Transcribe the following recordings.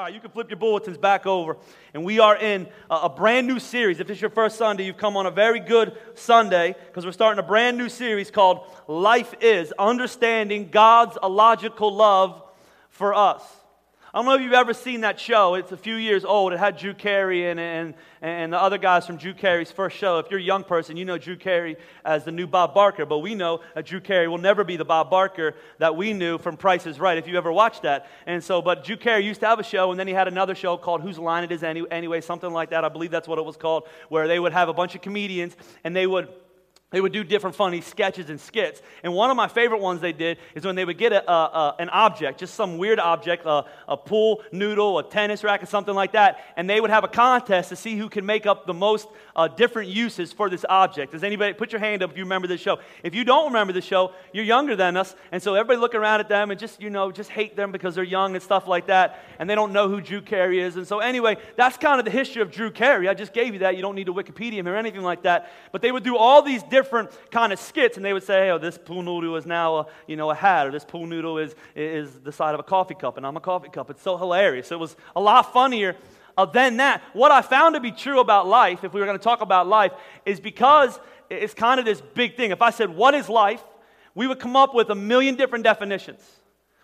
All right, you can flip your bulletins back over. And we are in a, a brand new series. If it's your first Sunday, you've come on a very good Sunday because we're starting a brand new series called Life Is Understanding God's Illogical Love for Us. I don't know if you've ever seen that show. It's a few years old. It had Drew Carey in it and, and the other guys from Drew Carey's first show. If you're a young person, you know Drew Carey as the new Bob Barker, but we know that Drew Carey will never be the Bob Barker that we knew from Price is Right, if you ever watched that. And so, but Drew Carey used to have a show, and then he had another show called Whose Line It Is Anyway, something like that. I believe that's what it was called, where they would have a bunch of comedians and they would they would do different funny sketches and skits. And one of my favorite ones they did is when they would get a, a, a, an object, just some weird object, a, pool noodle, a tennis racket, something like that, and they would have a contest to see who can make up the most uh, different uses for this object. Does anybody put your hand up if you remember this show? If you don't remember the show, you're younger than us, and so everybody look around at them and just you know just hate them because they're young and stuff like that, and they don't know who Drew Carey is. And so anyway, that's kind of the history of Drew Carey. I just gave you that. You don't need to Wikipedia him or anything like that. But they would do all these different different kind of skits, and they would say, "Oh, this pool noodle is now a, you know a hat, or this pool noodle is is the side of a coffee cup, and I'm a coffee cup." It's so hilarious. It was a lot funnier uh, than that. What I found to be true about life, if we were going to talk about life, is because it's kind of this big thing. If I said, "What is life?" we would come up with a million different definitions.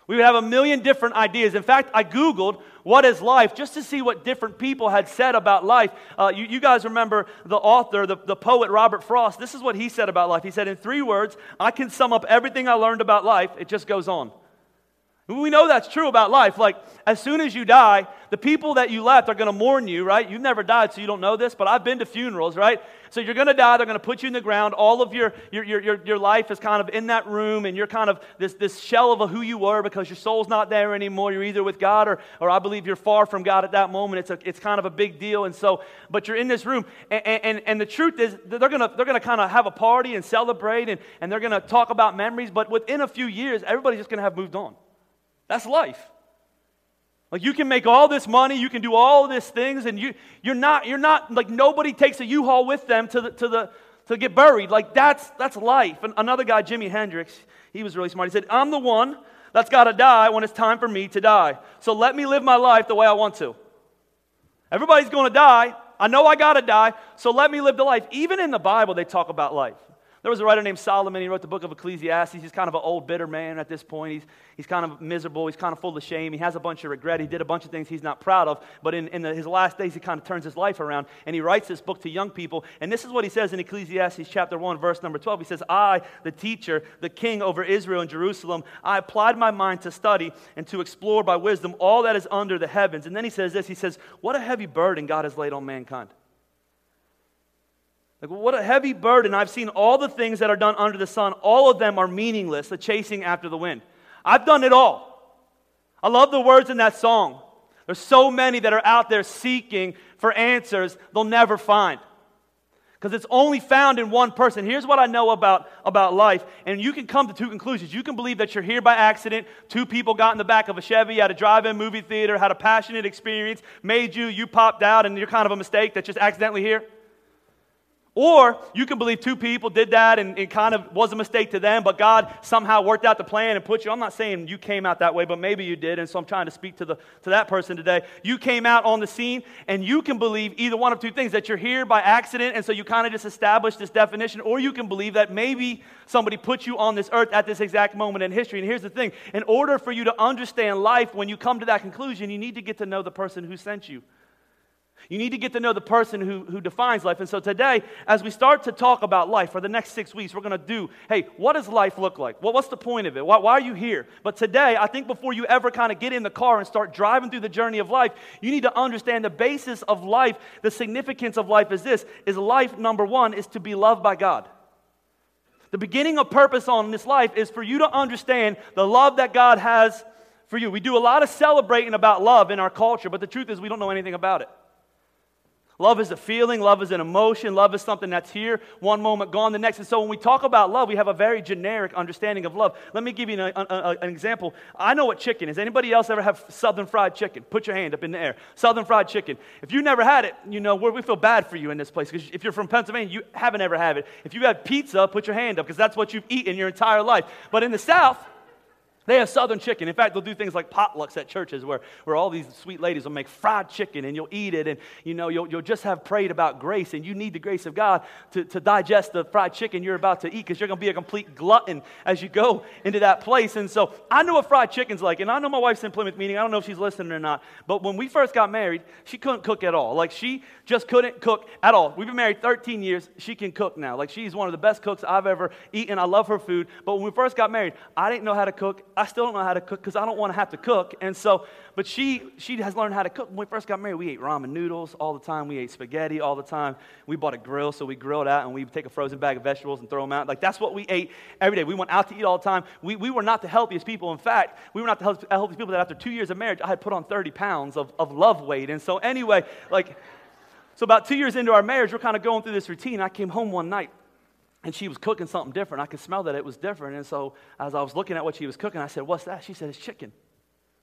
We would have a million different ideas. In fact, I Googled what is life just to see what different people had said about life. Uh, you, you, guys remember the author, the, the poet Robert Frost. This is what he said about life. He said, In three words, I can sum up everything I learned about life. It just goes on. We know that's true about life. Like, as soon as you die, the people that you left are going to mourn you, right? You've never died, so you don't know this, but I've been to funerals, right? So you're going to die. They're going to put you in the ground. All of your, your, your, your life is kind of in that room, and you're kind of this, this shell of a who you were because your soul's not there anymore. You're either with God or, or I believe you're far from God at that moment. It's, a, it's kind of a big deal. And so, but you're in this room. And, and, and the truth is, they're going to, they're to kind of have a party and celebrate, and, and they're going to talk about memories. But within a few years, everybody's just going to have moved on. That's life. Like you can make all this money, you can do all these things, and you, you're not, you're not, like nobody takes a U-Haul with them to the, to the, to get buried. Like that's, that's life. And another guy, Jimi Hendrix, he was really smart. He said, I'm the one that's got to die when it's time for me to die. So let me live my life the way I want to. Everybody's going to die. I know I got to die, so let me live the life. Even in the Bible, they talk about life. There was a writer named Solomon. He wrote the book of Ecclesiastes. He's kind of an old, bitter man at this point. He's, he's kind of miserable. He's kind of full of shame. He has a bunch of regret. He did a bunch of things he's not proud of. But in, in the, his last days, he kind of turns his life around. And he writes this book to young people. And this is what he says in Ecclesiastes chapter 1, verse number 12. He says, I, the teacher, the king over Israel and Jerusalem, I applied my mind to study and to explore by wisdom all that is under the heavens. And then he says this He says, What a heavy burden God has laid on mankind. Like, what a heavy burden. I've seen all the things that are done under the sun. All of them are meaningless, the chasing after the wind. I've done it all. I love the words in that song. There's so many that are out there seeking for answers they'll never find. Because it's only found in one person. Here's what I know about, about life. And you can come to two conclusions. You can believe that you're here by accident. Two people got in the back of a Chevy at a drive in movie theater, had a passionate experience, made you, you popped out, and you're kind of a mistake that's just accidentally here. Or you can believe two people did that and it kind of was a mistake to them, but God somehow worked out the plan and put you. I'm not saying you came out that way, but maybe you did. And so I'm trying to speak to, the, to that person today. You came out on the scene and you can believe either one of two things that you're here by accident and so you kind of just established this definition, or you can believe that maybe somebody put you on this earth at this exact moment in history. And here's the thing in order for you to understand life, when you come to that conclusion, you need to get to know the person who sent you. You need to get to know the person who, who defines life. And so today, as we start to talk about life for the next six weeks, we're going to do hey, what does life look like? Well, what's the point of it? Why, why are you here? But today, I think before you ever kind of get in the car and start driving through the journey of life, you need to understand the basis of life, the significance of life is this is life, number one, is to be loved by God. The beginning of purpose on this life is for you to understand the love that God has for you. We do a lot of celebrating about love in our culture, but the truth is we don't know anything about it. Love is a feeling, love is an emotion, love is something that's here, one moment gone, the next. And so when we talk about love, we have a very generic understanding of love. Let me give you an, an example. I know what chicken is. Anybody else ever have southern fried chicken? Put your hand up in the air. Southern fried chicken. If you never had it, you know, we feel bad for you in this place because if you're from Pennsylvania, you haven't ever had it. If you had pizza, put your hand up because that's what you've eaten your entire life. But in the South, They have southern chicken. In fact, they'll do things like potlucks at churches where, where all these sweet ladies will make fried chicken and you'll eat it and you know you'll, you'll just have prayed about grace and you need the grace of God to, to digest the fried chicken you're about to eat because you're to be a complete glutton as you go into that place. And so I know what fried chicken's like and I know my wife's in Plymouth meeting. I don't know if she's listening or not. But when we first got married, she couldn't cook at all. Like she just couldn't cook at all. We've been married 13 years. She can cook now. Like she's one of the best cooks I've ever eaten. I love her food. But when we first got married, I didn't know how to cook. I still don't know how to cook because I don't want to have to cook. And so, but she, she has learned how to cook. When we first got married, we ate ramen noodles all the time. We ate spaghetti all the time. We bought a grill, so we grilled out and we take a frozen bag of vegetables and throw them out. Like that's what we ate every day. We went out to eat all the time. We, we were not the healthiest people. In fact, we were not the healthiest people that after two years of marriage, I had put on 30 pounds of, of love weight. And so anyway, like, so about two years into our marriage, we're kind of going through this routine. I came home one night and she was cooking something different. I could smell that it was different. And so as I was looking at what she was cooking, I said, What's that? She said, It's chicken.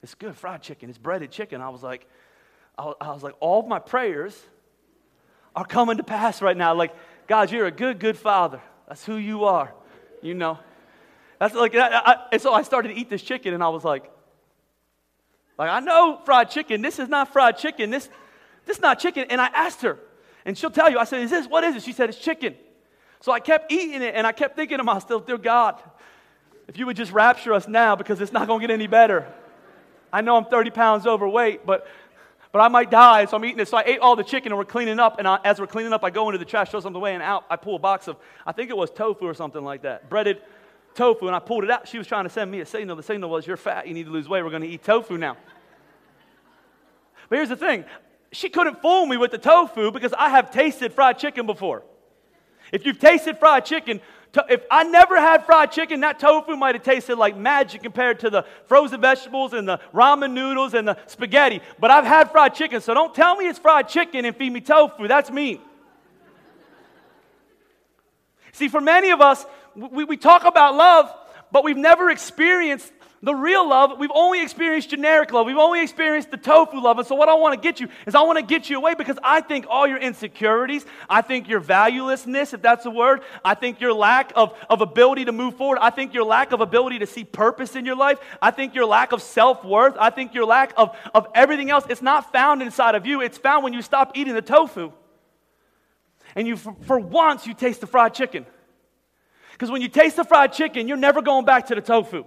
It's good fried chicken. It's breaded chicken. I was like, I was like, all my prayers are coming to pass right now. Like, God, you're a good, good father. That's who you are. You know. That's like, I, I, and so I started to eat this chicken, and I was like, like I know fried chicken. This is not fried chicken. This, this is not chicken. And I asked her, and she'll tell you. I said, "Is this what is it?" She said, "It's chicken." So I kept eating it and I kept thinking to myself, dear God, if you would just rapture us now because it's not going to get any better. I know I'm 30 pounds overweight, but, but I might die, so I'm eating it. So I ate all the chicken and we're cleaning up. And I, as we're cleaning up, I go into the trash, throw something away, and out I pull a box of, I think it was tofu or something like that, breaded tofu. And I pulled it out. She was trying to send me a signal. The signal was, You're fat, you need to lose weight, we're going to eat tofu now. But here's the thing she couldn't fool me with the tofu because I have tasted fried chicken before. If you've tasted fried chicken, if I never had fried chicken, that tofu might have tasted like magic compared to the frozen vegetables and the ramen noodles and the spaghetti. But I've had fried chicken, so don't tell me it's fried chicken and feed me tofu. That's mean. See, for many of us, we, we talk about love, but we've never experienced the real love, we've only experienced generic love. We've only experienced the tofu love. And so, what I want to get you is I want to get you away because I think all your insecurities, I think your valuelessness, if that's a word, I think your lack of, of ability to move forward, I think your lack of ability to see purpose in your life, I think your lack of self worth, I think your lack of, of everything else, it's not found inside of you. It's found when you stop eating the tofu. And you, for, for once, you taste the fried chicken. Because when you taste the fried chicken, you're never going back to the tofu.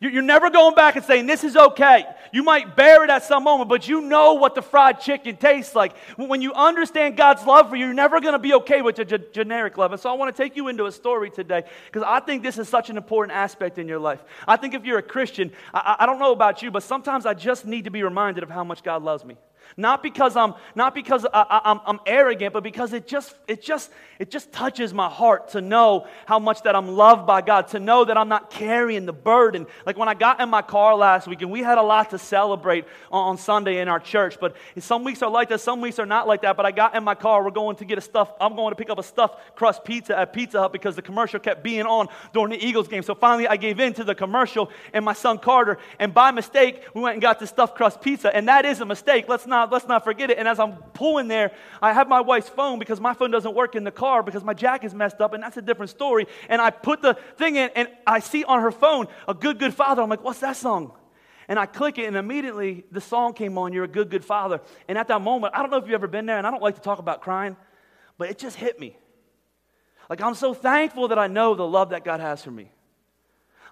You're never going back and saying, This is okay. You might bear it at some moment, but you know what the fried chicken tastes like. When you understand God's love for you, you're never going to be okay with the g- generic love. And so I want to take you into a story today because I think this is such an important aspect in your life. I think if you're a Christian, I, I don't know about you, but sometimes I just need to be reminded of how much God loves me. Not because I'm not because I, am I'm arrogant, but because it just it just it just touches my heart to know how much that I'm loved by God, to know that I'm not carrying the burden. Like when I got in my car last week, and we had a lot to celebrate on, on Sunday in our church. But some weeks are like that, some weeks are not like that. But I got in my car, we're going to get a stuff. I'm going to pick up a stuffed crust pizza at Pizza Hut because the commercial kept being on during the Eagles game. So finally, I gave in to the commercial and my son Carter. And by mistake, we went and got the stuffed crust pizza, and that is a mistake. Let's not not, let's not forget it. And as I'm pulling there, I have my wife's phone because my phone doesn't work in the car because my jack is messed up, and that's a different story. And I put the thing in, and I see on her phone, A Good, Good Father. I'm like, what's that song? And I click it, and immediately the song came on, You're a Good, Good Father. And at that moment, I don't know if you've ever been there, and I don't like to talk about crying, but it just hit me. Like, I'm so thankful that I know the love that God has for me.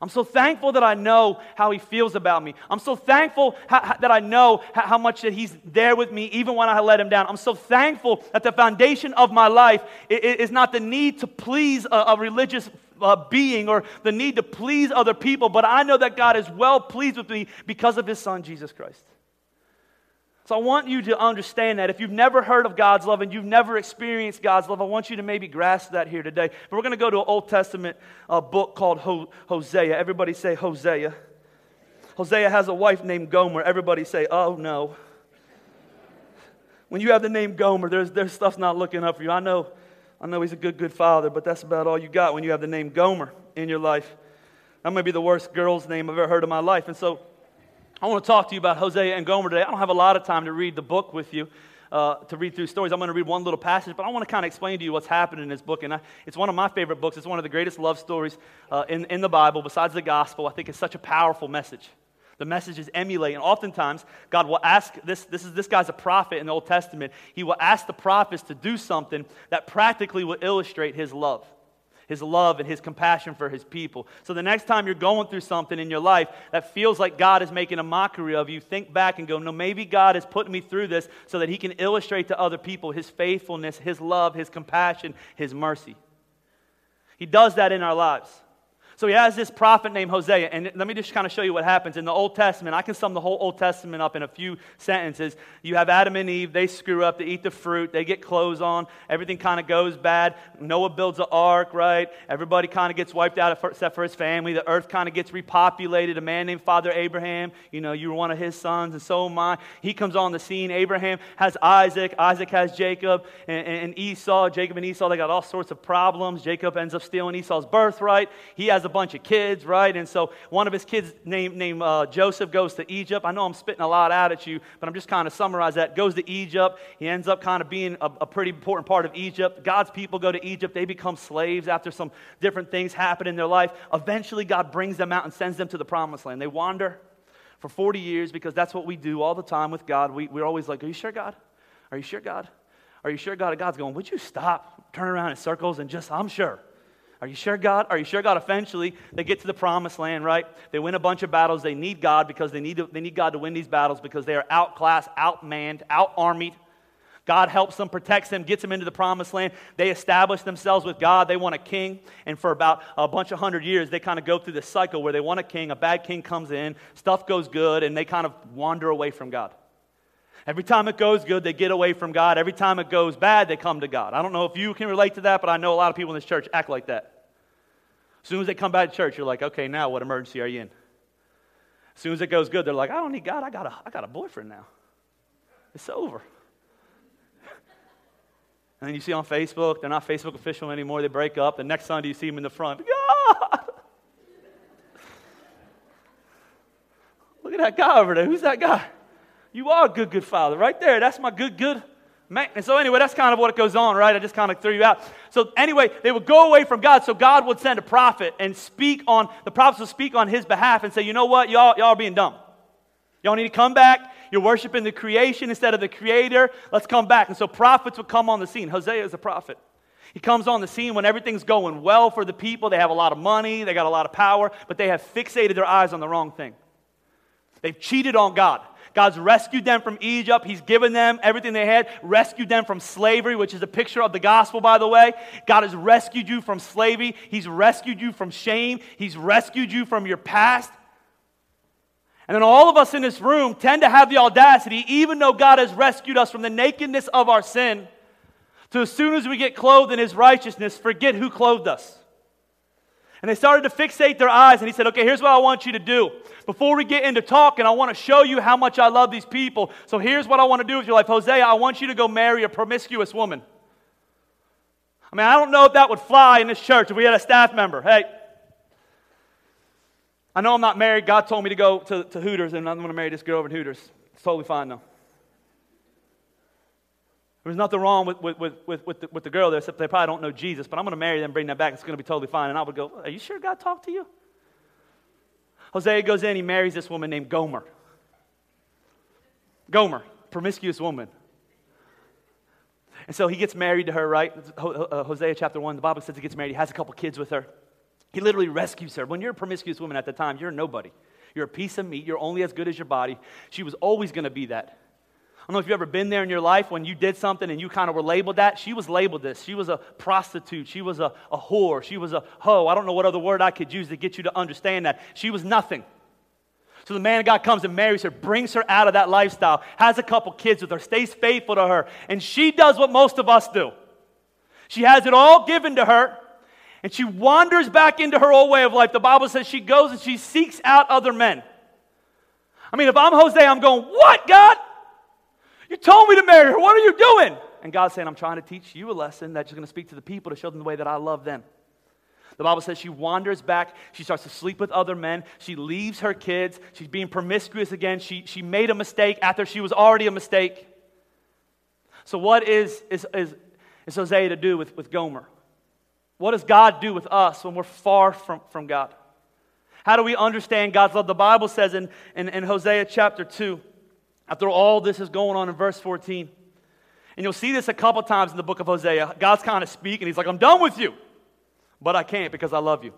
I'm so thankful that I know how he feels about me. I'm so thankful how, that I know how, how, much that he's there with me even when I let him down. I'm so thankful that the foundation of my life is not the need to please a, a religious uh, being or the need to please other people, but I know that God is well pleased with me because of his son, Jesus Christ. So I want you to understand that. If you've never heard of God's love and you've never experienced God's love, I want you to maybe grasp that here today. But we're going to go to an Old Testament uh, book called Ho- Hosea. Everybody say Hosea. Hosea has a wife named Gomer. Everybody say, oh no. When you have the name Gomer, there's, there's stuff's not looking up for you. I know, I know he's a good, good father, but that's about all you got when you have the name Gomer in your life. That may be the worst girl's name I've ever heard in my life. And so I want to talk to you about Hosea and Gomer today. I don't have a lot of time to read the book with you. uh, to read through stories. I'm going to read one little passage, but I want to kind of explain to you what's happening in this book. And I, it's one of my favorite books. It's one of the greatest love stories uh, in, in the Bible, besides the gospel. I think it's such a powerful message. The message is emulate. And oftentimes, God will ask this, this, is, this guy's a prophet in the Old Testament. He will ask the prophets to do something that practically will illustrate his love his love and his compassion for his people. So the next time you're going through something in your life that feels like God is making a mockery of you, think back and go, no, maybe God is putting me through this so that he can illustrate to other people his faithfulness, his love, his compassion, his mercy. He does that in our lives. So he has this prophet named Hosea, and let me just kind of show you what happens. In the Old Testament, I can sum the whole Old Testament up in a few sentences. You have Adam and Eve, they screw up, they eat the fruit, they get clothes on, everything kind of goes bad. Noah builds an ark, right? Everybody kind of gets wiped out except for his family. The earth kind of gets repopulated. A man named Father Abraham, you know, you were one of his sons, and so am I. He comes on the scene. Abraham has Isaac, Isaac has Jacob and, and Esau. Jacob and Esau, they got all sorts of problems. Jacob ends up stealing Esau's birthright. He has a bunch of kids, right? And so one of his kids, named, named uh, Joseph, goes to Egypt. I know I'm spitting a lot out at you, but I'm just kind of summarize that. Goes to Egypt. He ends up kind of being a, a pretty important part of Egypt. God's people go to Egypt. They become slaves after some different things happen in their life. Eventually, God brings them out and sends them to the promised land. They wander for 40 years because that's what we do all the time with God. We, we're always like, Are you sure, God? Are you sure, God? Are you sure, God? And God's going, Would you stop, turn around in circles, and just, I'm sure. Are you sure, God? Are you sure, God? Eventually, they get to the promised land, right? They win a bunch of battles. They need God because they need, to, they need God to win these battles because they are outclassed, outmanned, outarmied. God helps them, protects them, gets them into the promised land. They establish themselves with God. They want a king. And for about a bunch of hundred years, they kind of go through this cycle where they want a king, a bad king comes in, stuff goes good, and they kind of wander away from God. Every time it goes good, they get away from God. Every time it goes bad, they come to God. I don't know if you can relate to that, but I know a lot of people in this church act like that. As soon as they come back to church, you're like, okay, now what emergency are you in? As soon as it goes good, they're like, I don't need God. I got a, I got a boyfriend now. It's over. And then you see on Facebook, they're not Facebook official anymore. They break up. The next Sunday, you see them in the front. God! Look at that guy over there. Who's that guy? You are a good, good father. Right there. That's my good, good man. And so, anyway, that's kind of what it goes on, right? I just kind of threw you out. So, anyway, they would go away from God. So, God would send a prophet and speak on, the prophets would speak on his behalf and say, you know what? Y'all, y'all are being dumb. Y'all need to come back. You're worshiping the creation instead of the creator. Let's come back. And so, prophets would come on the scene. Hosea is a prophet. He comes on the scene when everything's going well for the people. They have a lot of money, they got a lot of power, but they have fixated their eyes on the wrong thing. They've cheated on God. God's rescued them from Egypt. He's given them everything they had, rescued them from slavery, which is a picture of the gospel, by the way. God has rescued you from slavery. He's rescued you from shame. He's rescued you from your past. And then all of us in this room tend to have the audacity, even though God has rescued us from the nakedness of our sin, to as soon as we get clothed in His righteousness, forget who clothed us. And they started to fixate their eyes, and he said, Okay, here's what I want you to do. Before we get into talking, I want to show you how much I love these people. So here's what I want to do with your life. Hosea, I want you to go marry a promiscuous woman. I mean, I don't know if that would fly in this church if we had a staff member. Hey, I know I'm not married. God told me to go to, to Hooters, and I'm going to marry this girl over at Hooters. It's totally fine, though. There's nothing wrong with, with, with, with, with, the, with the girl there, except they probably don't know Jesus, but I'm going to marry them bring them back. It's going to be totally fine. And I would go, Are you sure God talked to you? Hosea goes in, he marries this woman named Gomer. Gomer, promiscuous woman. And so he gets married to her, right? Uh, Hosea chapter 1, the Bible says he gets married. He has a couple kids with her. He literally rescues her. When you're a promiscuous woman at the time, you're nobody. You're a piece of meat. You're only as good as your body. She was always going to be that. I don't know if you've ever been there in your life when you did something and you kind of were labeled that. She was labeled this. She was a prostitute. She was a, a whore. She was a hoe. I don't know what other word I could use to get you to understand that. She was nothing. So the man of God comes and marries her, brings her out of that lifestyle, has a couple kids with her, stays faithful to her, and she does what most of us do. She has it all given to her, and she wanders back into her old way of life. The Bible says she goes and she seeks out other men. I mean, if I'm Hosea, I'm going, What, God? You told me to marry her. What are you doing? And God's saying, I'm trying to teach you a lesson that's going to speak to the people to show them the way that I love them. The Bible says she wanders back. She starts to sleep with other men. She leaves her kids. She's being promiscuous again. She, she made a mistake after she was already a mistake. So, what is, is, is, is Hosea to do with, with Gomer? What does God do with us when we're far from, from God? How do we understand God's love? The Bible says in, in, in Hosea chapter 2, after all this is going on in verse 14, and you'll see this a couple times in the book of Hosea. God's kind of speaking. He's like, I'm done with you, but I can't because I love you.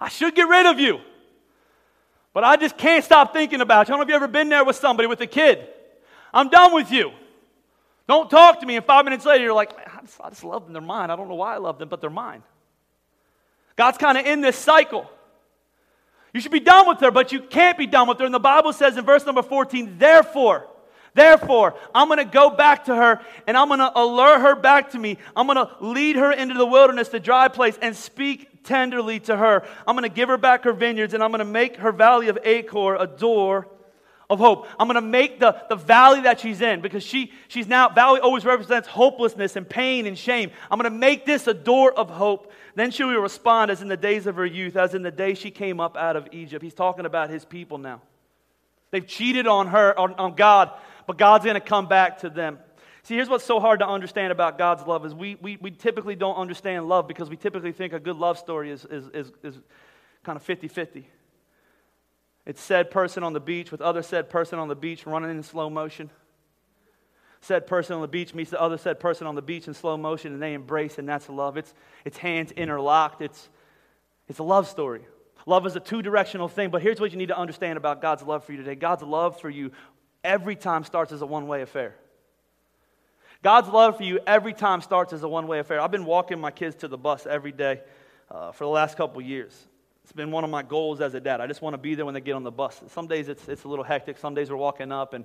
I should get rid of you, but I just can't stop thinking about you. I don't know if you've ever been there with somebody with a kid. I'm done with you. Don't talk to me. And five minutes later, you're like, I just, I just love them. They're mine. I don't know why I love them, but they're mine. God's kind of in this cycle. You should be done with her, but you can't be done with her. And the Bible says in verse number 14, therefore, Therefore, I'm going to go back to her and I'm going to allure her back to me. I'm going to lead her into the wilderness, the dry place, and speak tenderly to her. I'm going to give her back her vineyards and I'm going to make her valley of Achor a door of hope. I'm going to make the, the valley that she's in because she, she's now, valley always represents hopelessness and pain and shame. I'm going to make this a door of hope. Then she will respond as in the days of her youth, as in the day she came up out of Egypt. He's talking about his people now. They've cheated on her, on, on God, but God's going to come back to them. See, here's what's so hard to understand about God's love is we, we, we typically don't understand love because we typically think a good love story is, is, is, is kind of 50 50. It's said person on the beach with other said person on the beach running in slow motion. Said person on the beach meets the other said person on the beach in slow motion, and they embrace, and that's love. It's, it's hands interlocked. It's, it's a love story. Love is a two directional thing, but here's what you need to understand about God's love for you today God's love for you every time starts as a one way affair. God's love for you every time starts as a one way affair. I've been walking my kids to the bus every day uh, for the last couple years. It's been one of my goals as a dad. I just want to be there when they get on the bus. Some days it's, it's a little hectic. Some days we're walking up and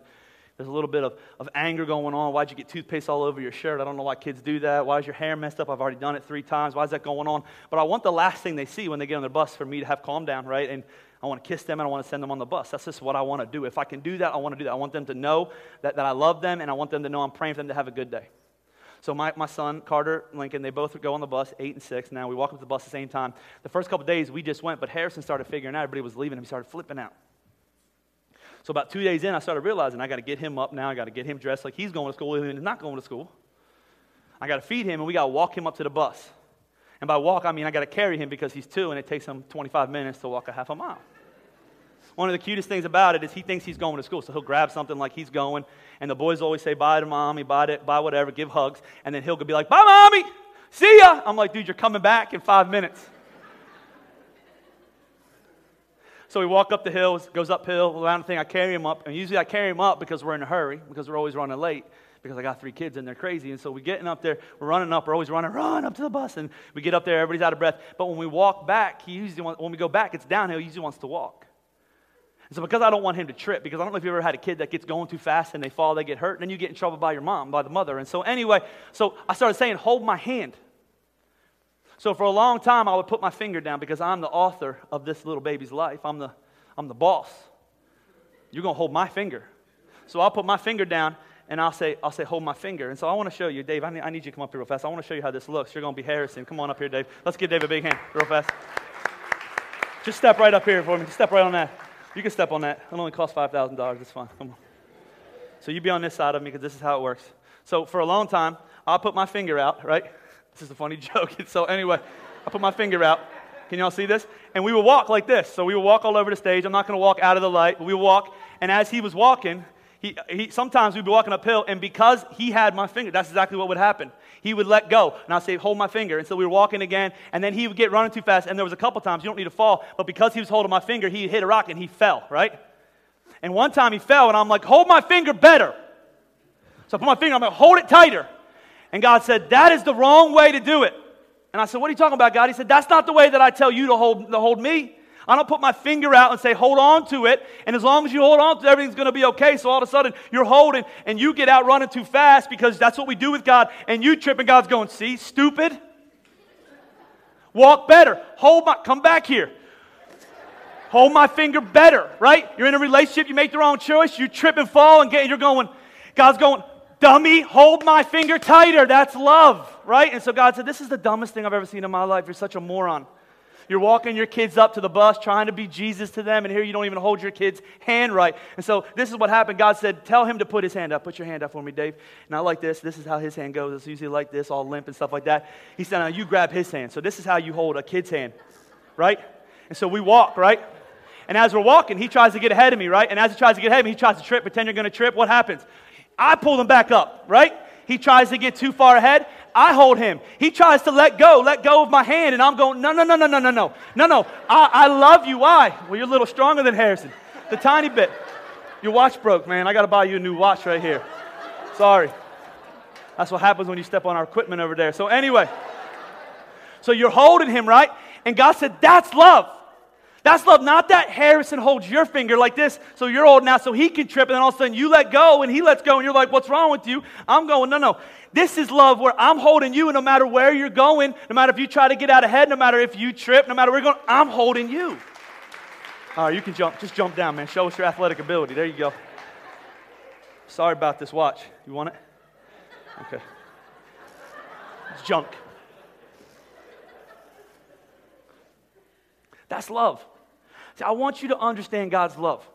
there's a little bit of, of anger going on. Why'd you get toothpaste all over your shirt? I don't know why kids do that. Why is your hair messed up? I've already done it three times. Why is that going on? But I want the last thing they see when they get on the bus for me to have calm down, right? And I want to kiss them and I want to send them on the bus. That's just what I want to do. If I can do that, I want to do that. I want them to know that, that I love them and I want them to know I'm praying for them to have a good day. So my, my son, Carter, Lincoln, they both go on the bus, eight and six now. We walk up to the bus at the same time. The first couple days we just went, but Harrison started figuring out everybody was leaving him. He started flipping out. So about two days in, I started realizing I got to get him up now. I got to get him dressed like he's going to school, even he's not going to school. I got to feed him, and we got to walk him up to the bus. And by walk, I mean I got to carry him because he's two, and it takes him 25 minutes to walk a half a mile. One of the cutest things about it is he thinks he's going to school, so he'll grab something like he's going, and the boys always say bye to mommy, bye to bye whatever, give hugs, and then he'll be like, bye mommy, see ya. I'm like, dude, you're coming back in five minutes. So we walk up the hill, goes uphill, around the thing. I carry him up, and usually I carry him up because we're in a hurry, because we're always running late, because I got three kids and they're crazy. And so we getting up there, we're running up, we're always running, run up to the bus, and we get up there, everybody's out of breath. But when we walk back, he usually wants, when we go back, it's downhill. He usually wants to walk. And so because I don't want him to trip, because I don't know if you ever had a kid that gets going too fast and they fall, they get hurt, and then you get in trouble by your mom, by the mother. And so anyway, so I started saying, hold my hand. So for a long time, I would put my finger down because I'm the author of this little baby's life. I'm the, I'm the boss. You're going to hold my finger. So I'll put my finger down and I'll say, I'll say, hold my finger. And so I want to show you, Dave, I need, I need you to come up here real fast. I want to show you how this looks. You're going to be Harrison. Come on up here, Dave. Let's give Dave a big hand real fast. Just step right up here for me. Just step right on that. You can step on that. It only costs $5,000. It's fine. Come on. So you be on this side of me because this is how it works. So for a long time, I'll put my finger out, right? This is a funny joke. so anyway, I put my finger out. Can y'all see this? And we would walk like this. So we would walk all over the stage. I'm not going to walk out of the light, but we would walk. And as he was walking, he, he, sometimes we'd be walking uphill, and because he had my finger, that's exactly what would happen. He would let go, and I'd say, Hold my finger. And so we were walking again, and then he would get running too fast. And there was a couple times, you don't need to fall, but because he was holding my finger, he hit a rock and he fell, right? And one time he fell, and I'm like, Hold my finger better. So I put my finger, I'm like, Hold it tighter. And God said, That is the wrong way to do it. And I said, What are you talking about, God? He said, That's not the way that I tell you to hold, to hold me. I don't put my finger out and say, hold on to it. And as long as you hold on to it, everything's going to be okay. So all of a sudden, you're holding and you get out running too fast because that's what we do with God. And you trip and God's going, see, stupid. Walk better. Hold my, come back here. Hold my finger better, right? You're in a relationship, you make the wrong choice, you trip and fall and get, you're going, God's going, dummy, hold my finger tighter. That's love, right? And so God said, This is the dumbest thing I've ever seen in my life. You're such a moron. You're walking your kids up to the bus trying to be Jesus to them, and here you don't even hold your kid's hand right. And so this is what happened. God said, Tell him to put his hand up. Put your hand up for me, Dave. I like this. This is how his hand goes. It's usually like this, all limp and stuff like that. He said, Now you grab his hand. So this is how you hold a kid's hand, right? And so we walk, right? And as we're walking, he tries to get ahead of me, right? And as he tries to get ahead of me, he tries to trip, pretend you're going to trip. What happens? I pull him back up, right? He tries to get too far ahead. I hold him. He tries to let go, let go of my hand, and I'm going, no, no, no, no, no, no, no, no, no. I, I love you. Why? Well, you're a little stronger than Harrison, the tiny bit. Your watch broke, man. I got to buy you a new watch right here. Sorry. That's what happens when you step on our equipment over there. So, anyway, so you're holding him, right? And God said, that's love. That's love, not that Harrison holds your finger like this, so you're old now, so he can trip, and then all of a sudden you let go and he lets go, and you're like, What's wrong with you? I'm going, No, no. This is love where I'm holding you, and no matter where you're going, no matter if you try to get out ahead, no matter if you trip, no matter where you're going, I'm holding you. All right, you can jump. Just jump down, man. Show us your athletic ability. There you go. Sorry about this watch. You want it? Okay. It's junk. That's love. See, I want you to understand God's love.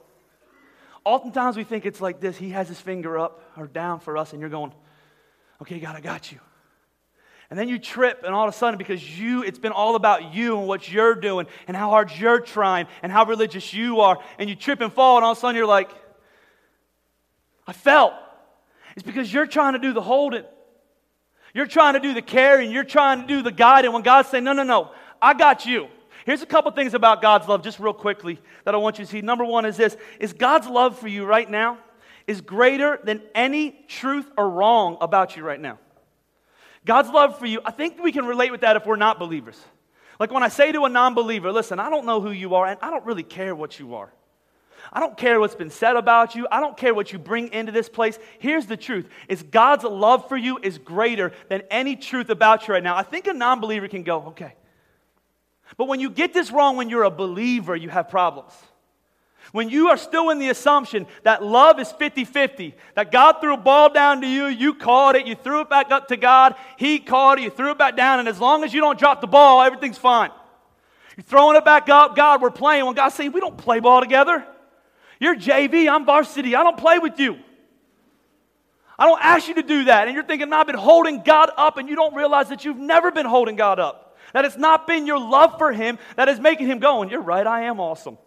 Oftentimes we think it's like this He has his finger up or down for us, and you're going, okay, God, I got you. And then you trip, and all of a sudden, because you, it's been all about you and what you're doing, and how hard you're trying, and how religious you are, and you trip and fall, and all of a sudden you're like, I fell. It's because you're trying to do the holding. You're trying to do the carrying. You're trying to do the guiding. When God's saying, no, no, no, I got you. Here's a couple things about God's love, just real quickly, that I want you to see. Number one is this is God's love for you right now is greater than any truth or wrong about you right now. God's love for you, I think we can relate with that if we're not believers. Like when I say to a non believer, listen, I don't know who you are, and I don't really care what you are. I don't care what's been said about you. I don't care what you bring into this place. Here's the truth is God's love for you is greater than any truth about you right now. I think a non-believer can go, okay, but when you get this wrong when you're a believer, you have problems. When you are still in the assumption that love is 50 50, that God threw a ball down to you, you caught it, you threw it back up to God, He caught it, you threw it back down, and as long as you don't drop the ball, everything's fine. You're throwing it back up, God, we're playing. When God's saying, we don't play ball together. You're JV, I'm varsity, I don't play with you. I don't ask you to do that. And you're thinking, no, I've been holding God up, and you don't realize that you've never been holding God up. That it's not been your love for him that is making him go, and you're right, I am awesome.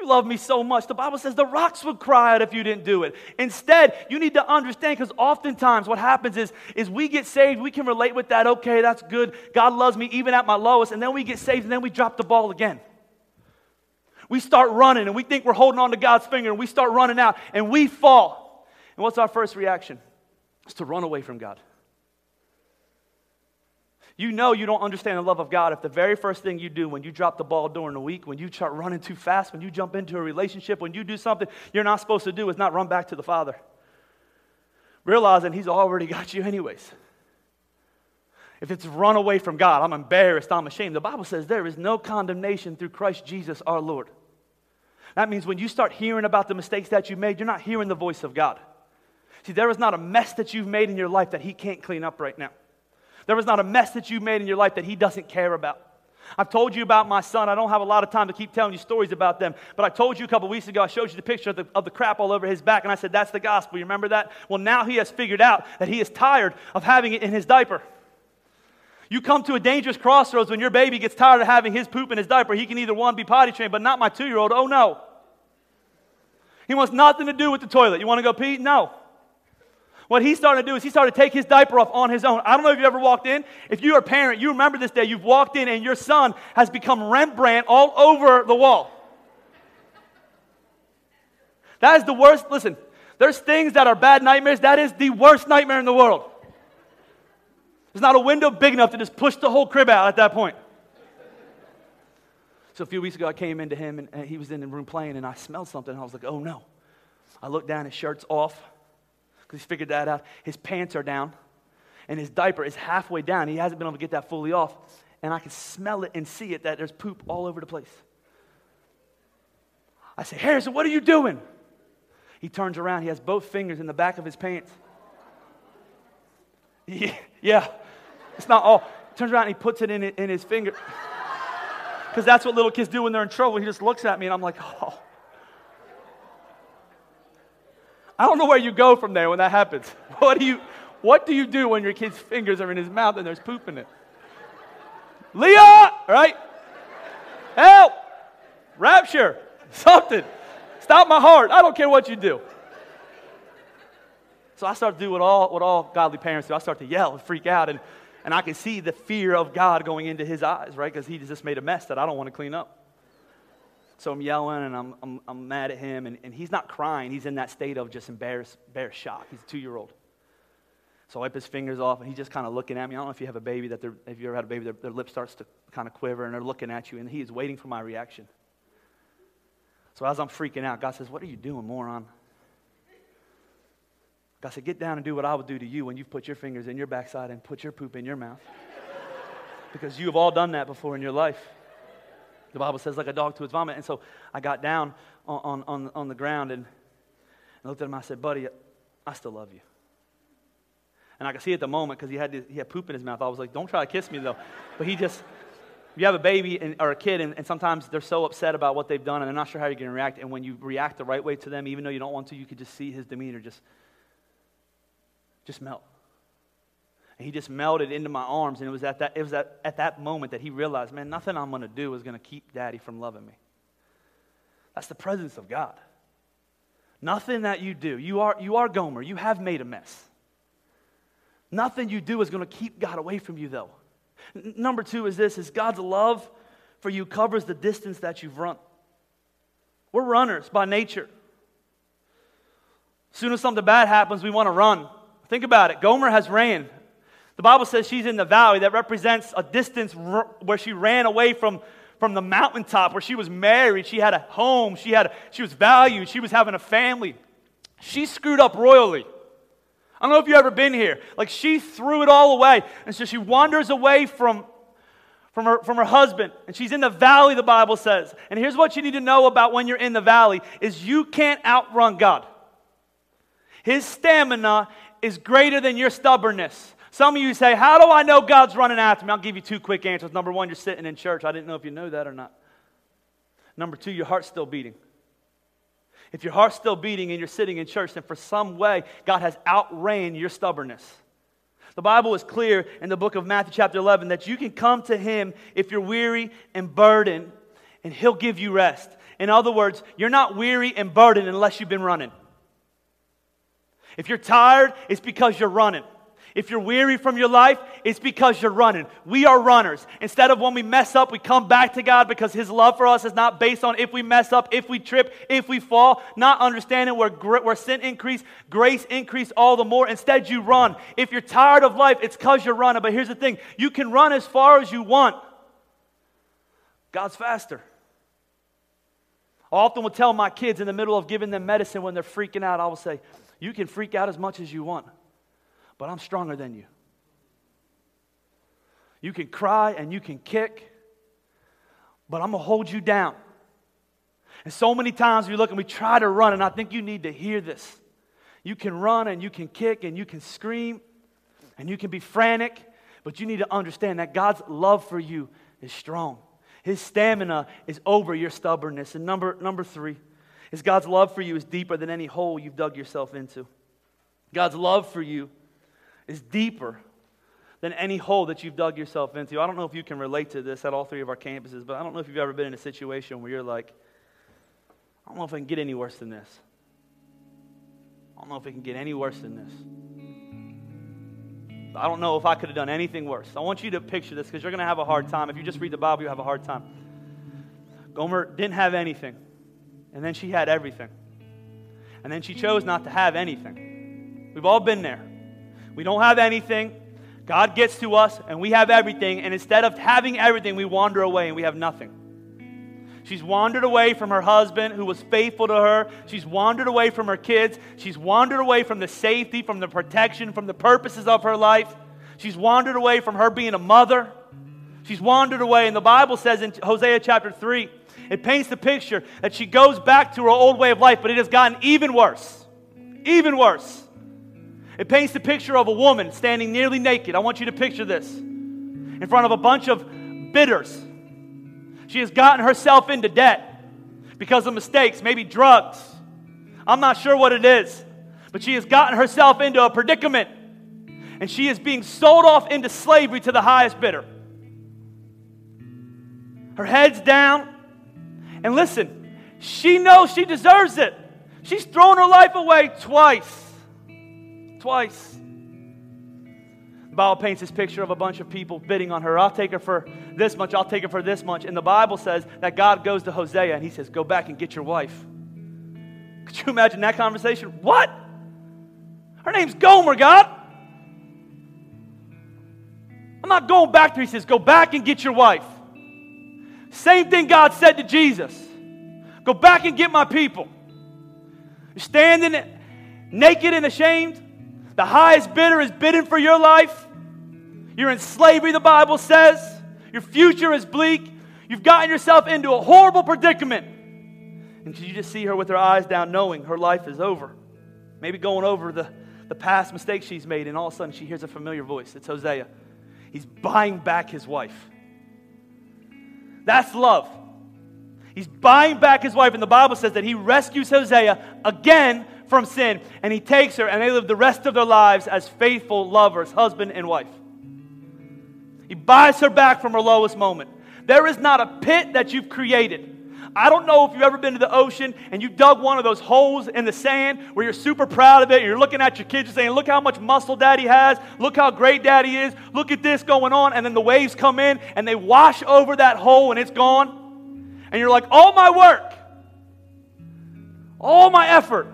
You love me so much. The Bible says the rocks would cry out if you didn't do it. Instead, you need to understand because oftentimes what happens is, is we get saved, we can relate with that. Okay, that's good. God loves me even at my lowest. And then we get saved and then we drop the ball again. We start running and we think we're holding on to God's finger and we start running out and we fall. And what's our first reaction? It's to run away from God. You know you don't understand the love of God if the very first thing you do when you drop the ball during the week, when you start running too fast, when you jump into a relationship, when you do something you're not supposed to do is not run back to the Father. Realizing He's already got you, anyways. If it's run away from God, I'm embarrassed, I'm ashamed. The Bible says there is no condemnation through Christ Jesus our Lord. That means when you start hearing about the mistakes that you made, you're not hearing the voice of God. See, there is not a mess that you've made in your life that He can't clean up right now. There was not a mess that you made in your life that He doesn't care about. I've told you about my son. I don't have a lot of time to keep telling you stories about them. But I told you a couple weeks ago, I showed you the picture of the, of the crap all over his back, and I said, That's the gospel. You remember that? Well, now he has figured out that he is tired of having it in his diaper. You come to a dangerous crossroads when your baby gets tired of having his poop in his diaper. He can either one be potty trained, but not my two year old. Oh no. He wants nothing to do with the toilet. You want to go pee? No. What he started to do is he started to take his diaper off on his own. I don't know if you ever walked in. If you're a parent, you remember this day. You've walked in and your son has become Rembrandt all over the wall. That is the worst. Listen, there's things that are bad nightmares. That is the worst nightmare in the world. There's not a window big enough to just push the whole crib out at that point. So a few weeks ago, I came into him and he was in the room playing, and I smelled something. And I was like, oh no. I looked down, his shirt's off because he's figured that out. His pants are down, and his diaper is halfway down. He hasn't been able to get that fully off. And I can smell it and see it that there's poop all over the place. I say, Harrison, what are you doing? He turns around. He has both fingers in the back of his pants. Yeah, yeah. it's not all. Turns around and he puts it in, in his finger. Because that's what little kids do when they're in trouble. He just looks at me and I'm like, oh. I don't know where you go from there when that happens. What do you, what do, you do when your kid's fingers are in his mouth and there's poop in it? Leah, right? Help! Rapture, something. Stop my heart. I don't care what you do. So I start to do what all, what all godly parents do. I start to yell and freak out, and, and I can see the fear of God going into his eyes, right? Because he just made a mess that I don't want to clean up. So I'm yelling and I'm, I'm, I'm mad at him, and, and he's not crying. He's in that state of just embarrassed, embarrassed shock. He's a two year old. So I wipe his fingers off, and he's just kind of looking at me. I don't know if you have a baby that if you ever had a baby, their, their lip starts to kind of quiver, and they're looking at you, and he is waiting for my reaction. So as I'm freaking out, God says, What are you doing, moron? God said, Get down and do what I would do to you when you've put your fingers in your backside and put your poop in your mouth. because you have all done that before in your life. The Bible says, like a dog to its vomit. And so I got down on, on, on the ground and, and looked at him. I said, Buddy, I still love you. And I could see at the moment because he, had he had poop in his mouth. I was like, Don't try to kiss me, though. But he just, you have a baby and, or a kid, and, and, sometimes they're so upset about what they've done and they're not sure how you're going to react. And when you react the right way to them, even though you don't want to, you could just see his demeanor just just melt. And he just melted into my arms. And it was at that, it was at, at that moment that he realized, man, nothing I'm going to do is going to keep daddy from loving me. That's the presence of God. Nothing that you do. You are, you are Gomer. You have made a mess. Nothing you do is going to keep God away from you, though. N- number two is this is God's love for you covers the distance that you've run. We're runners by nature. As soon as something bad happens, we want to run. Think about it. Gomer has ran. The Bible says she's in the valley. That represents a distance where she ran away from, from the mountaintop, where she was married. She had a home. She, had, she was valued. She was having a family. She screwed up royally. I don't know if you've ever been here. Like she threw it all away. And so she wanders away from, from, her, from her husband. And she's in the valley, the Bible says. And here's what you need to know about when you're in the valley is you can't outrun God. His stamina is greater than your stubbornness. Some of you say, How do I know God's running after me? I'll give you two quick answers. Number one, you're sitting in church. I didn't know if you know that or not. Number two, your heart's still beating. If your heart's still beating and you're sitting in church, then for some way, God has outran your stubbornness. The Bible is clear in the book of Matthew, chapter 11, that you can come to Him if you're weary and burdened, and He'll give you rest. In other words, you're not weary and burdened unless you've been running. If you're tired, it's because you're running. If you're weary from your life, it's because you're running. We are runners. Instead of when we mess up, we come back to God because His love for us is not based on if we mess up, if we trip, if we fall, not understanding where, where sin increase, grace increase all the more. Instead, you run. If you're tired of life, it's because you're running. But here's the thing you can run as far as you want, God's faster. I often will tell my kids in the middle of giving them medicine when they're freaking out, I will say, you can freak out as much as you want, but I'm stronger than you. You can cry and you can kick, but I'm going to hold you down. And so many times we look and we try to run, and I think you need to hear this. You can run and you can kick and you can scream and you can be frantic, but you need to understand that God's love for you is strong. His stamina is over your stubbornness. And number, number three, is God's love for you is deeper than any hole you've dug yourself into. God's love for you is deeper than any hole that you've dug yourself into. I don't know if you can relate to this at all three of our campuses, but I don't know if you've ever been in a situation where you're like, I don't know if I can get any worse than this. I don't know if it can get any worse than this. I don't know if I could have done anything worse. I want you to picture this because you're going to have a hard time. If you just read the Bible, you have a hard time. Gomer didn't have anything. And then she had everything. And then she chose not to have anything. We've all been there. We don't have anything. God gets to us and we have everything. And instead of having everything, we wander away and we have nothing. She's wandered away from her husband who was faithful to her. She's wandered away from her kids. She's wandered away from the safety, from the protection, from the purposes of her life. She's wandered away from her being a mother. She's wandered away. And the Bible says in Hosea chapter 3 it paints the picture that she goes back to her old way of life, but it has gotten even worse. Even worse. It paints the picture of a woman standing nearly naked. I want you to picture this in front of a bunch of bidders. She has gotten herself into debt because of mistakes, maybe drugs. I'm not sure what it is, but she has gotten herself into a predicament and she is being sold off into slavery to the highest bidder. Her head's down. And listen, she knows she deserves it. She's thrown her life away twice. Twice. The Bible paints this picture of a bunch of people bidding on her. I'll take her for this much, I'll take her for this much. And the Bible says that God goes to Hosea and he says, Go back and get your wife. Could you imagine that conversation? What? Her name's Gomer, God. I'm not going back to her. He says, Go back and get your wife. Same thing God said to Jesus Go back and get my people. You're standing naked and ashamed. The highest bidder is bidding for your life. You're in slavery, the Bible says. Your future is bleak. You've gotten yourself into a horrible predicament. And you just see her with her eyes down, knowing her life is over. Maybe going over the, the past mistakes she's made, and all of a sudden she hears a familiar voice. It's Hosea. He's buying back his wife. That's love. He's buying back his wife, and the Bible says that he rescues Hosea again from sin, and he takes her, and they live the rest of their lives as faithful lovers, husband and wife. He buys her back from her lowest moment. There is not a pit that you've created I don't know if you've ever been to the ocean and you dug one of those holes in the sand where you're super proud of it you're looking at your kids and saying, Look how much muscle daddy has. Look how great daddy is. Look at this going on. And then the waves come in and they wash over that hole and it's gone. And you're like, All my work, all my effort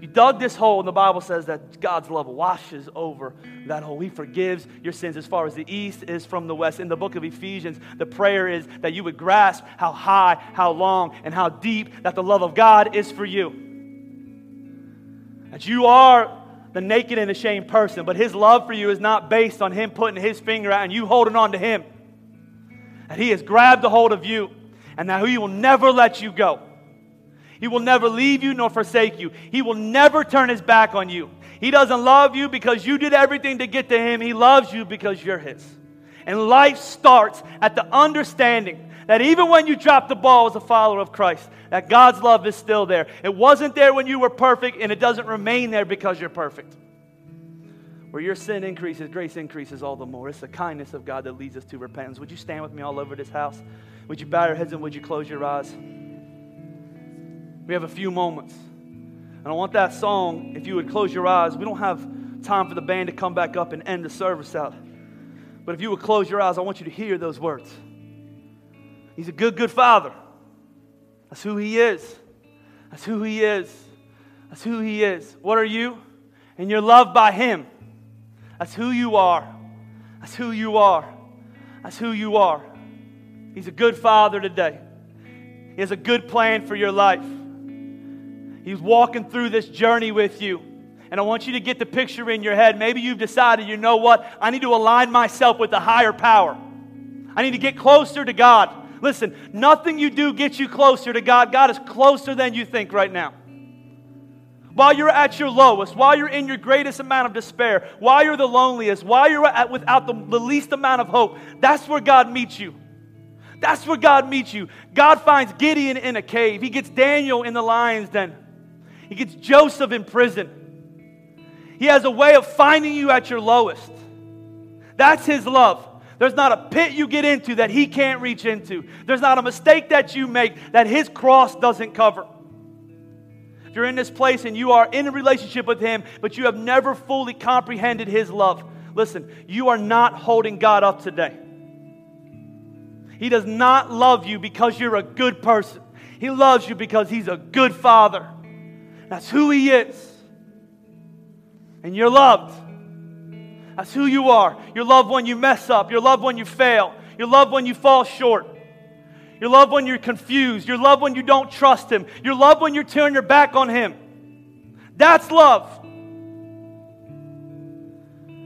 you dug this hole, and the Bible says that God's love washes over that hole. He forgives your sins as far as the east is from the west. In the book of Ephesians, the prayer is that you would grasp how high, how long, and how deep that the love of God is for you. That you are the naked and ashamed person, but His love for you is not based on Him putting His finger out and you holding on to Him. That He has grabbed a hold of you, and that He will never let you go. He will never leave you nor forsake you. He will never turn his back on you. He doesn't love you because you did everything to get to him. He loves you because you're his. And life starts at the understanding that even when you drop the ball as a follower of Christ, that God's love is still there. It wasn't there when you were perfect, and it doesn't remain there because you're perfect. Where your sin increases, grace increases all the more. It's the kindness of God that leads us to repentance. Would you stand with me all over this house? Would you bow your heads and would you close your eyes? We have a few moments. And I want that song, if you would close your eyes, we don't have time for the band to come back up and end the service out. But if you would close your eyes, I want you to hear those words. He's a good, good father. That's who he is. That's who he is. That's who he is. What are you? And you're loved by him. That's who you are. That's who you are. That's who you are. He's a good father today. He has a good plan for your life. He's walking through this journey with you. And I want you to get the picture in your head. Maybe you've decided, you know what? I need to align myself with a higher power. I need to get closer to God. Listen, nothing you do gets you closer to God. God is closer than you think right now. While you're at your lowest, while you're in your greatest amount of despair, while you're the loneliest, while you're at, without the, the least amount of hope, that's where God meets you. That's where God meets you. God finds Gideon in a cave. He gets Daniel in the lion's den. He gets Joseph in prison. He has a way of finding you at your lowest. That's His love. There's not a pit you get into that He can't reach into. There's not a mistake that you make that His cross doesn't cover. If you're in this place and you are in a relationship with Him, but you have never fully comprehended His love, listen, you are not holding God up today. He does not love you because you're a good person. He loves you because He's a good Father. That's who He is. And you're loved. That's who you are. You're loved when you mess up. You're loved when you fail. You're loved when you fall short. You're loved when you're confused. You're loved when you don't trust Him. You're loved when you turn your back on Him. That's love.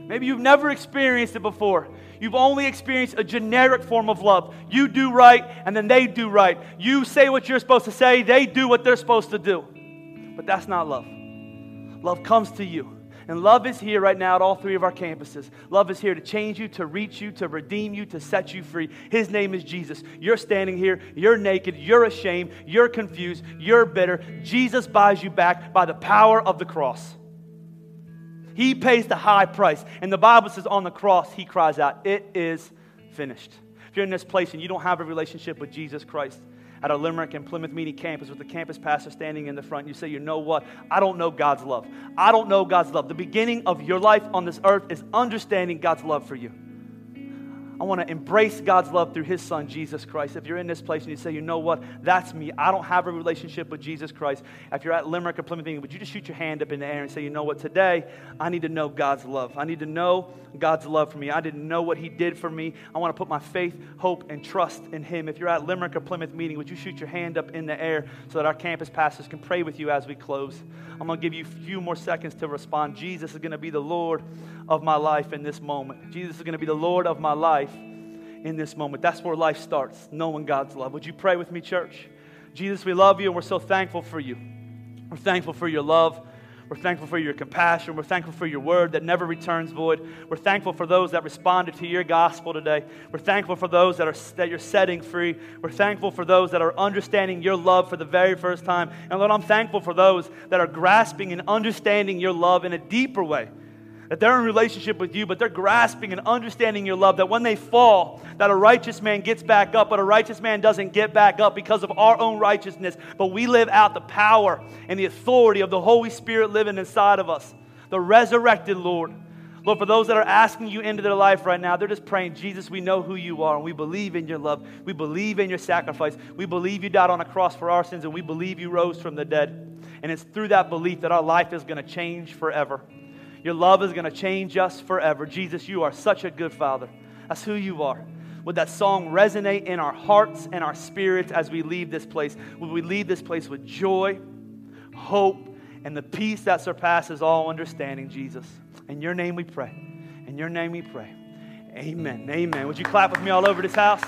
Maybe you've never experienced it before. You've only experienced a generic form of love. You do right, and then they do right. You say what you're supposed to say, they do what they're supposed to do. But that's not love. Love comes to you And love is here right now at all three of our campuses. Love is here to change you, to reach you, to redeem you, to set you free. His name is Jesus. You're standing here, you're naked, you're ashamed, you're confused, you're bitter. Jesus buys you back by the power of the cross. He pays the high price. And the Bible says on the cross, he cries out, It is finished. If you're in this place and you don't have a relationship with Jesus Christ, at our Limerick and Plymouth Meeting campus with the campus pastor standing in the front, you say, You know what? I don't know God's love. I don't know God's love. The beginning of your life on this earth is understanding God's love for you. I want to embrace God's love through His Son, Jesus Christ. If you're in this place and you say, you know what, that's me, I don't have a relationship with Jesus Christ. If you're at Limerick or Plymouth Meeting, would you just shoot your hand up in the air and say, you know what, today I need to know God's love. I need to know God's love for me. I didn't know what He did for me. I want to put my faith, hope, and trust in Him. If you're at Limerick or Plymouth Meeting, would you shoot your hand up in the air so that our campus pastors can pray with you as we close? I'm going to give you a few more seconds to respond. Jesus is going to be the Lord of my life in this moment. Jesus is going to be the Lord of my life in this moment. That's where life starts, knowing God's love. Would you pray with me, church? Jesus, we love you and we're so thankful for you. We're thankful for your love. We're thankful for your compassion. We're thankful for your word that never returns void. We're thankful for those that responded to your gospel today. We're thankful for those that, are, that you're setting free. We're thankful for those that are understanding your love for the very first time. And Lord, I'm thankful for those that are grasping and understanding your love in a deeper way that they're in relationship with you, but they're grasping and understanding your love. That when they fall, that a righteous man gets back up, but a righteous man doesn't get back up because of our own righteousness. But we live out the power and the authority of the Holy Spirit living inside of us, the resurrected Lord. Lord, for those that are asking you into their life right now, they're just praying, Jesus, we know who you are, and we believe in your love. We believe in your sacrifice. We believe you died on a cross for our sins, and we believe you rose from the dead. And it's through that belief that our life is going to change forever. Your love is going to change us forever. Jesus, you are such a good Father. That's who you are. Would that song resonate in our hearts and our spirits as we leave this place? Would we leave this place with joy, hope, and the peace that surpasses all understanding, Jesus? In your name we pray. In your name we pray. Amen. Amen. Would you clap with me all over this house?